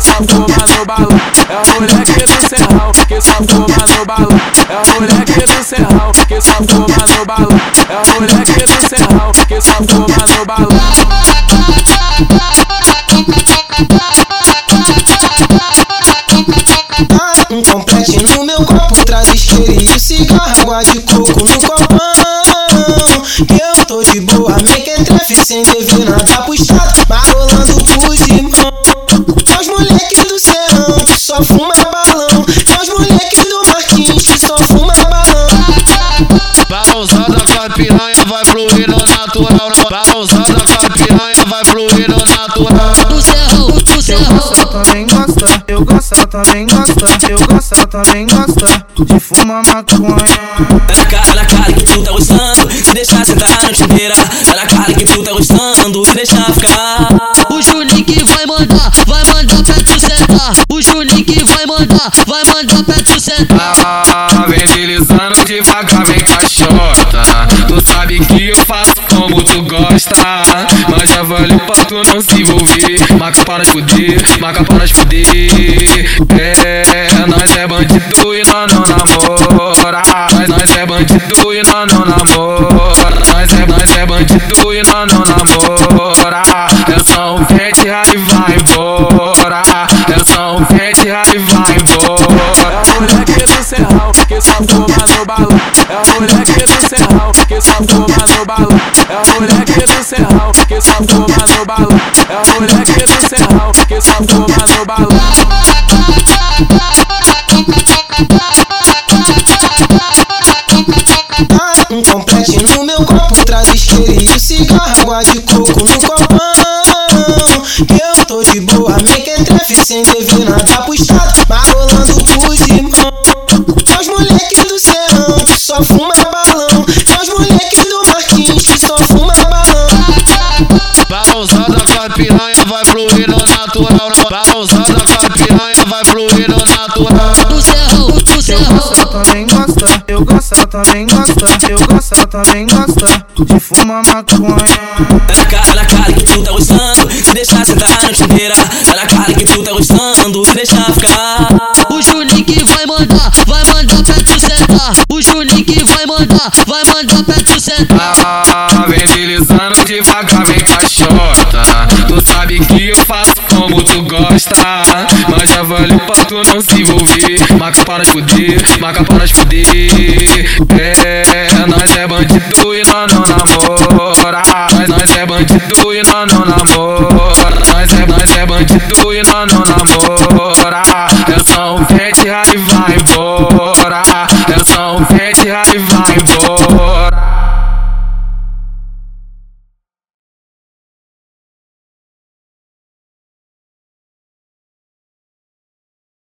só fuma no balão. É o moleque do serrão que só fuma no balão. É o moleque do serrão que só fuma no balão. É o moleque do serrão que só fuma no balão. Um complete no meu copo, traz isqueiro cigarro, água de coco no copão. Eu tô de boa, make and trefe, sem dever nada puxado, marolando Balãozada com a piranha vai fluir no natural. Do serrão, do Eu serrão. ela também gosta. Eu gosto, ela também gosta. Eu gosto, ela também gosta. De fumar maconha. Tá na cara, na cara que tu tá gostando. Se deixar sentar na chuveira. Tá na cara que tu tá gostando. Se deixar ficar. O Juninho que vai mandar, vai mandar pra tu sentar. O Juninho que vai mandar, vai mandar pra tu sentar. Ah, vem deslizando devagar, vem caixota. Tu sabe que eu faço como tu gosta. Mas já valeu pra tu não se envolver. Marca para de fuder, marca para de fuder. É, nós é bandido e nós não namora. Nós, nós é bandido e nós não namora. Nós é, nós é bandido e nós não namora. É só um pente e vai embora. É só um pente e vai embora. É o moleque do serrão que só fuma no balão. É o moleque do serrão que só fuma no balão. É o moleque do serrão que só fuma no balão. É o moleque do serrão que só fuma no balão. Um complete no meu copo, traz isqueiro cigarro, água de coco no copão. Eu tô de boa, make and trefe, sem dever nada puxado, fluir no natural. Com a piranha vai fluir no natural. Do serrão, do Eu gosto, serrão. ela também gosta. Eu gosto, ela também gosta. Eu gosto, ela também gosta. De fumar maconha. Tá na cara, na cara que tu tá gostando. Se deixar sentar na chuveira. Tá na cara que tu tá gostando. Se deixar ficar. Deslizando devagar, vem caixota. Tu sabe que eu faço como tu gosta. Mas já valeu pra tu não se envolver. Marca para de fuder, para de fuder. É, nós é bandido e nós não namora. Nós, nós é bandido e nós